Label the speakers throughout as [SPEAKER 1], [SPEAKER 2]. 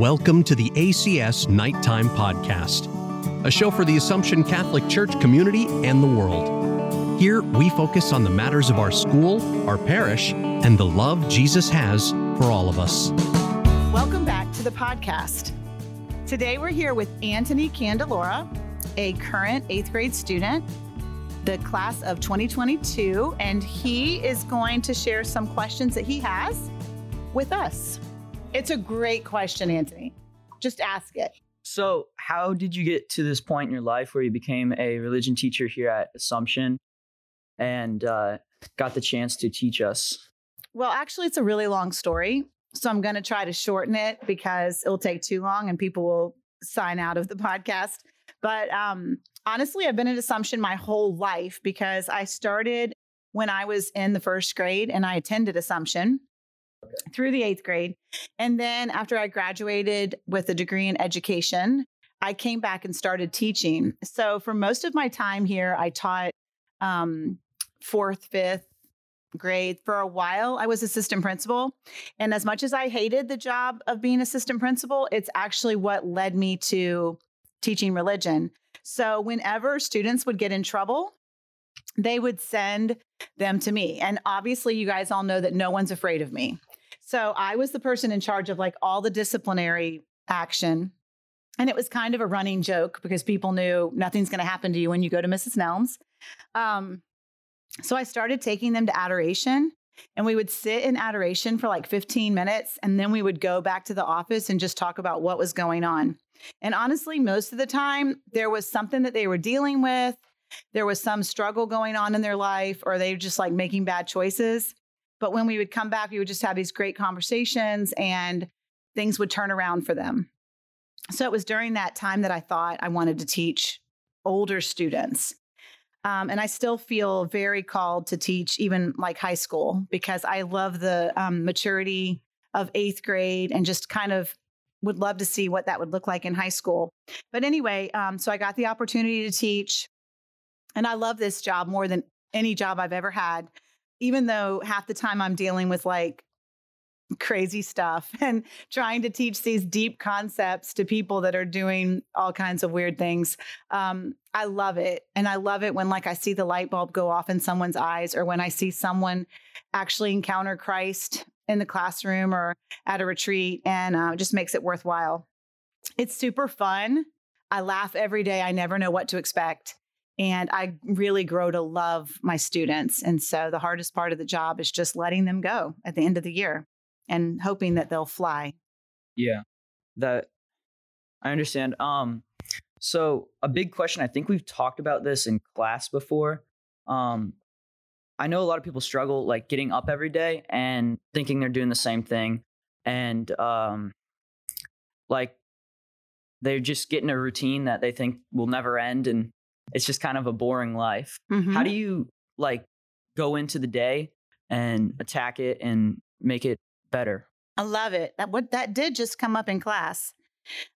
[SPEAKER 1] Welcome to the ACS Knight Time Podcast, a show for the Assumption Catholic Church community and the world. Here, we focus on the matters of our school, our parish, and the love Jesus has for all of us.
[SPEAKER 2] Welcome back to the podcast. Today, we're here with Antony Candelora, a current eighth grade student, the class of 2022, and he is going to share some questions that he has with us. It's a great question, Antony. Just ask it.
[SPEAKER 3] So, how did you get to this point in your life where you became a religion teacher here at Assumption and uh, got the chance to teach us?
[SPEAKER 2] Well, actually, it's a really long story. So, I'm going to try to shorten it because it'll take too long and people will sign out of the podcast. But um, honestly, I've been at Assumption my whole life because I started when I was in the first grade and I attended Assumption through the eighth grade. And then after I graduated with a degree in education, I came back and started teaching. So for most of my time here, I taught um, fourth, fifth grade. For a while, I was assistant principal. And as much as I hated the job of being assistant principal, it's actually what led me to teaching religion. So whenever students would get in trouble, they would send them to me. And obviously, you guys all know that no one's afraid of me. So I was the person in charge of like all the disciplinary action. And it was kind of a running joke because people knew nothing's going to happen to you when you go to Mrs. Nelms. Um, so I started taking them to adoration and we would sit in adoration for like 15 minutes and then we would go back to the office and just talk about what was going on. And honestly, most of the time, there was something that they were dealing with. There was some struggle going on in their life, or they were just like making bad choices. But when we would come back, we would just have these great conversations and things would turn around for them. So it was during that time that I thought I wanted to teach older students. Um, and I still feel very called to teach even like high school because I love the um, maturity of eighth grade and just kind of would love to see what that would look like in high school. But anyway, um, so I got the opportunity to teach, and I love this job more than any job I've ever had even though half the time I'm dealing with like crazy stuff and trying to teach these deep concepts to people that are doing all kinds of weird things. Um, I love it. And I love it when like I see the light bulb go off in someone's eyes or when I see someone actually encounter Christ in the classroom or at a retreat and uh, it just makes it worthwhile. It's super fun. I laugh every day. I never know what to expect and I really grow to love my students. And so the hardest part of the job is just letting them go at the end of the year and hoping that they'll fly.
[SPEAKER 3] Yeah. That I understand. Um so a big question, I think we've talked about this in class before. Um I know a lot of people struggle like getting up every day and thinking they're doing the same thing and um like they're just getting a routine that they think will never end and it's just kind of a boring life. Mm-hmm. How do you like go into the day and attack it and make it better?
[SPEAKER 2] I love it. That what that did just come up in class.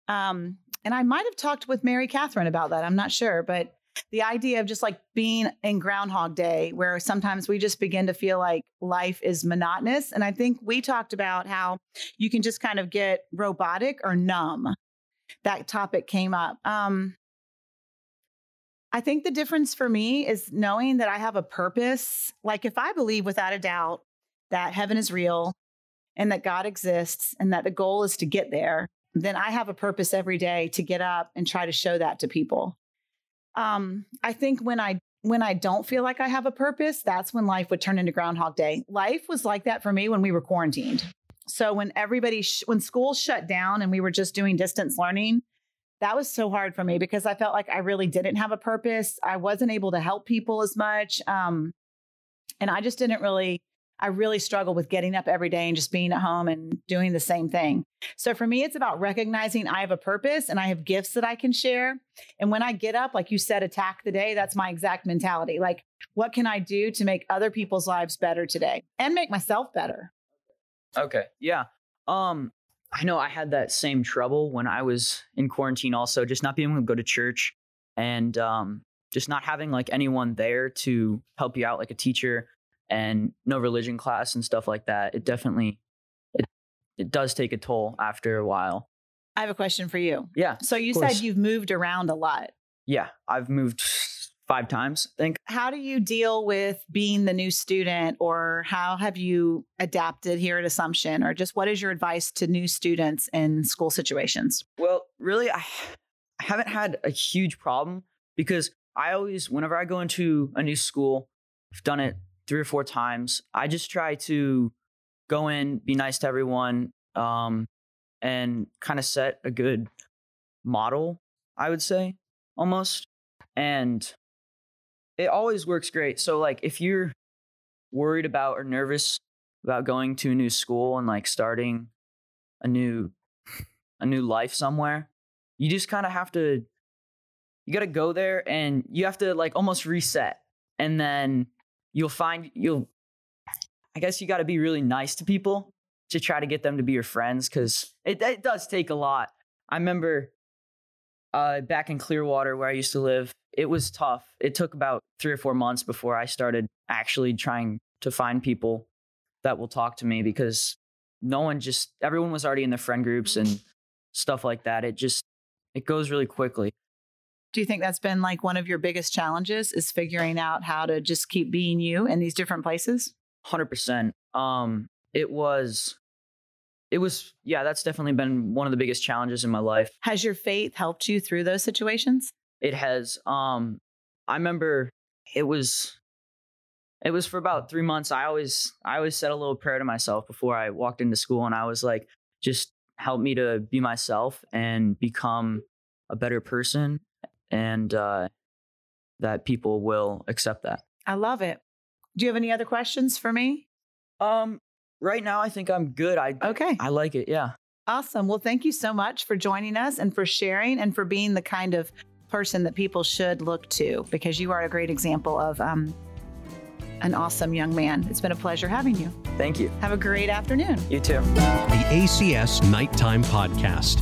[SPEAKER 2] Um, and I might have talked with Mary Catherine about that. I'm not sure, but the idea of just like being in Groundhog Day, where sometimes we just begin to feel like life is monotonous. And I think we talked about how you can just kind of get robotic or numb. That topic came up. Um, I think the difference for me is knowing that I have a purpose. Like, if I believe without a doubt that heaven is real and that God exists and that the goal is to get there, then I have a purpose every day to get up and try to show that to people. Um, I think when I when I don't feel like I have a purpose, that's when life would turn into Groundhog Day. Life was like that for me when we were quarantined. So when everybody, sh- when school shut down and we were just doing distance learning, that was so hard for me because I felt like I really didn't have a purpose. I wasn't able to help people as much. Um, and I just didn't really, I really struggled with getting up every day and just being at home and doing the same thing. So for me, it's about recognizing I have a purpose and I have gifts that I can share. And when I get up, like you said, attack the day, that's my exact mentality. Like, what can I do to make other people's lives better today and make myself better?
[SPEAKER 3] Okay. Yeah. Um, I know I had that same trouble when I was in quarantine, also, just not being able to go to church and um, just not having like anyone there to help you out, like a teacher and no religion class and stuff like that. It definitely it, it does take a toll after a while.
[SPEAKER 2] I have a question for you.
[SPEAKER 3] Yeah.
[SPEAKER 2] So you said you've moved around a lot.
[SPEAKER 3] Yeah. I've moved five times, I think.
[SPEAKER 2] How do you deal with being the new student, or how have you adapted here at Assumption, or just what is your advice to new students in school situations?
[SPEAKER 3] Well, really, I haven't had a huge problem because I always, whenever I go into a new school, I've done it three or four times. I just try to go in, be nice to everyone, um, and kind of set a good model, I would say, almost. And it always works great. So, like, if you're worried about or nervous about going to a new school and like starting a new a new life somewhere, you just kind of have to you got to go there and you have to like almost reset and then you'll find you'll i guess you got to be really nice to people to try to get them to be your friends because it, it does take a lot i remember uh, back in clearwater where i used to live it was tough it took about three or four months before i started actually trying to find people that will talk to me because no one just everyone was already in their friend groups and stuff like that it just it goes really quickly
[SPEAKER 2] Do you think that's been like one of your biggest challenges is figuring out how to just keep being you in these different places?
[SPEAKER 3] Hundred percent. Um, it was, it was, yeah. That's definitely been one of the biggest challenges in my life.
[SPEAKER 2] Has your faith helped you through those situations?
[SPEAKER 3] It has. Um, I remember it was, it was for about three months. I always, I always said a little prayer to myself before I walked into school, and I was like, just help me to be myself and become a better person, and uh, that people will accept that.
[SPEAKER 2] I love it. Do you have any other questions for me?
[SPEAKER 3] Um, right now, I think I'm good. I,
[SPEAKER 2] Okay.
[SPEAKER 3] I like it. Yeah.
[SPEAKER 2] Awesome. Well, thank you so much for joining us and for sharing and for being the kind of person that people should look to because you are a great example of um, an awesome young man. It's been a pleasure having you.
[SPEAKER 3] Thank you.
[SPEAKER 2] Have a great afternoon.
[SPEAKER 3] You too.
[SPEAKER 1] The ACS Knight Time Podcast.